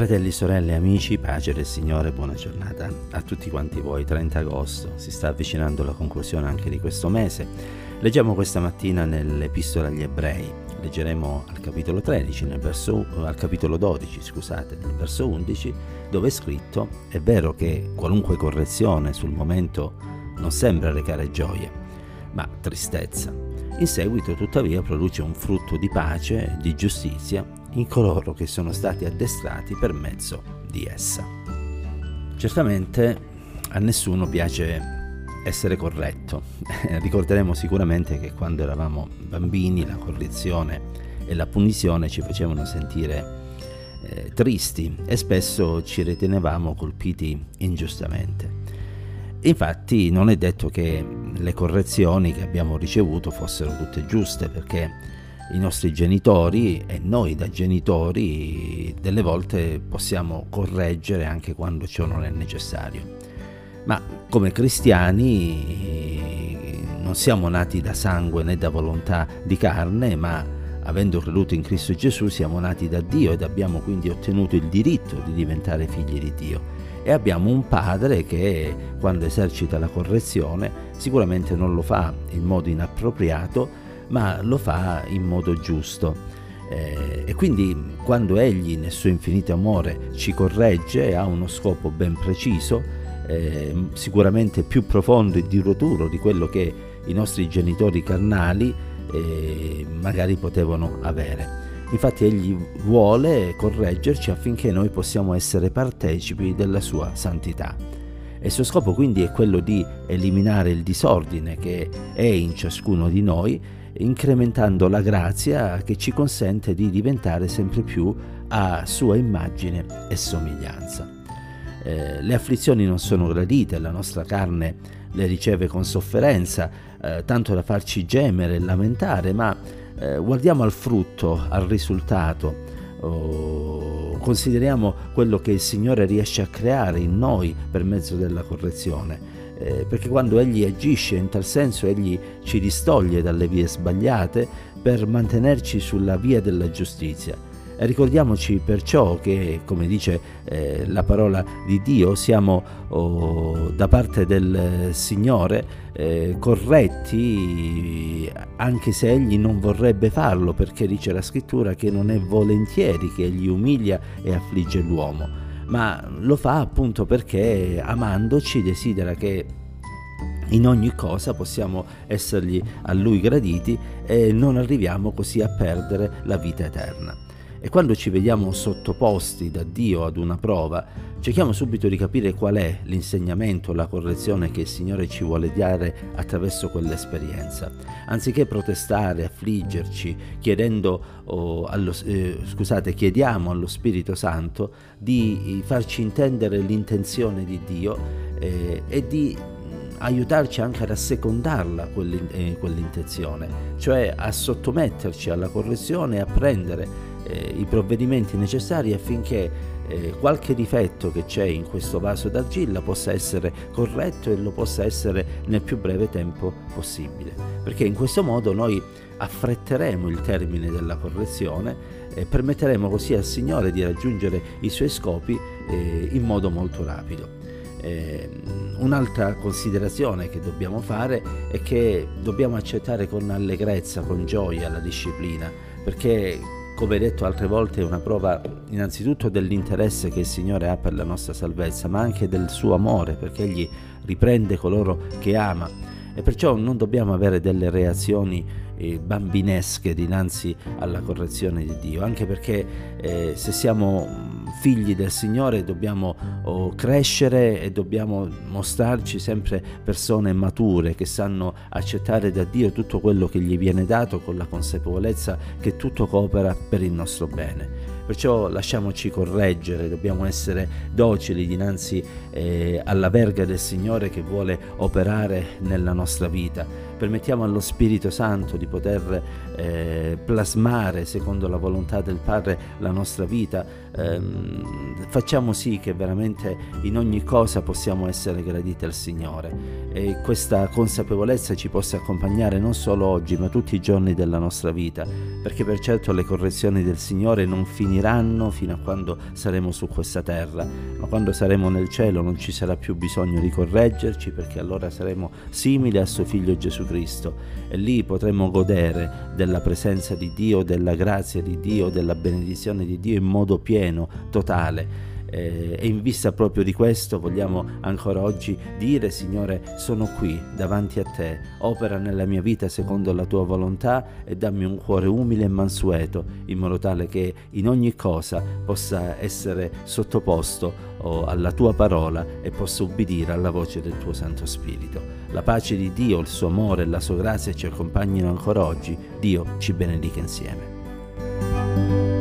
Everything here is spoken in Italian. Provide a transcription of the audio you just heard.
Fratelli, sorelle, amici, pace del Signore, buona giornata a tutti quanti voi. 30 agosto, si sta avvicinando la conclusione anche di questo mese. Leggiamo questa mattina nell'Epistola agli Ebrei. Leggeremo al capitolo 13, verso, al capitolo 12, scusate, nel verso 11, dove è scritto: È vero che qualunque correzione sul momento non sembra recare gioia, ma tristezza. In seguito, tuttavia, produce un frutto di pace di giustizia in coloro che sono stati addestrati per mezzo di essa. Certamente a nessuno piace essere corretto. Ricorderemo sicuramente che quando eravamo bambini la correzione e la punizione ci facevano sentire eh, tristi e spesso ci ritenevamo colpiti ingiustamente. Infatti non è detto che le correzioni che abbiamo ricevuto fossero tutte giuste perché i nostri genitori e noi da genitori delle volte possiamo correggere anche quando ciò non è necessario. Ma come cristiani non siamo nati da sangue né da volontà di carne, ma avendo creduto in Cristo Gesù siamo nati da Dio ed abbiamo quindi ottenuto il diritto di diventare figli di Dio. E abbiamo un padre che quando esercita la correzione sicuramente non lo fa in modo inappropriato, ma lo fa in modo giusto. Eh, e quindi quando egli nel suo infinito amore ci corregge ha uno scopo ben preciso, eh, sicuramente più profondo e duraturo di quello che i nostri genitori carnali eh, magari potevano avere. Infatti egli vuole correggerci affinché noi possiamo essere partecipi della sua santità. E il suo scopo quindi è quello di eliminare il disordine che è in ciascuno di noi incrementando la grazia che ci consente di diventare sempre più a sua immagine e somiglianza. Eh, le afflizioni non sono gradite, la nostra carne le riceve con sofferenza, eh, tanto da farci gemere e lamentare, ma eh, guardiamo al frutto, al risultato, oh, consideriamo quello che il Signore riesce a creare in noi per mezzo della correzione eh, perché quando egli agisce in tal senso egli ci distoglie dalle vie sbagliate per mantenerci sulla via della giustizia. Ricordiamoci perciò che, come dice eh, la parola di Dio, siamo oh, da parte del Signore eh, corretti anche se Egli non vorrebbe farlo, perché dice la scrittura che non è volentieri che Egli umilia e affligge l'uomo ma lo fa appunto perché amandoci desidera che in ogni cosa possiamo essergli a lui graditi e non arriviamo così a perdere la vita eterna. E quando ci vediamo sottoposti da Dio ad una prova, cerchiamo subito di capire qual è l'insegnamento, la correzione che il Signore ci vuole dare attraverso quell'esperienza. Anziché protestare, affliggerci, chiedendo, oh, allo, eh, scusate, chiediamo allo Spirito Santo di farci intendere l'intenzione di Dio eh, e di aiutarci anche ad assecondarla eh, quell'intenzione, cioè a sottometterci alla correzione e a prendere eh, i provvedimenti necessari affinché eh, qualche difetto che c'è in questo vaso d'argilla possa essere corretto e lo possa essere nel più breve tempo possibile. Perché in questo modo noi affretteremo il termine della correzione e permetteremo così al Signore di raggiungere i suoi scopi eh, in modo molto rapido. Eh, un'altra considerazione che dobbiamo fare è che dobbiamo accettare con allegrezza, con gioia la disciplina, perché come detto altre volte, è una prova innanzitutto dell'interesse che il Signore ha per la nostra salvezza, ma anche del suo amore, perché Egli riprende coloro che ama. E perciò non dobbiamo avere delle reazioni eh, bambinesche dinanzi alla correzione di Dio, anche perché eh, se siamo figli del Signore dobbiamo oh, crescere e dobbiamo mostrarci sempre persone mature che sanno accettare da Dio tutto quello che gli viene dato con la consapevolezza che tutto coopera per il nostro bene. Perciò lasciamoci correggere, dobbiamo essere docili dinanzi eh, alla verga del Signore che vuole operare nella nostra vita permettiamo allo Spirito Santo di poter eh, plasmare secondo la volontà del Padre la nostra vita, ehm, facciamo sì che veramente in ogni cosa possiamo essere graditi al Signore. E questa consapevolezza ci possa accompagnare non solo oggi ma tutti i giorni della nostra vita, perché per certo le correzioni del Signore non finiranno fino a quando saremo su questa terra, ma quando saremo nel cielo non ci sarà più bisogno di correggerci perché allora saremo simili a suo figlio Gesù Cristo. E lì potremo godere della presenza di Dio, della grazia di Dio, della benedizione di Dio in modo pieno, totale eh, e in vista proprio di questo vogliamo ancora oggi dire Signore sono qui davanti a te, opera nella mia vita secondo la tua volontà e dammi un cuore umile e mansueto in modo tale che in ogni cosa possa essere sottoposto oh, alla tua parola e possa ubbidire alla voce del tuo Santo Spirito. La pace di Dio, il suo amore e la sua grazia ci accompagnino ancora oggi. Dio ci benedica insieme.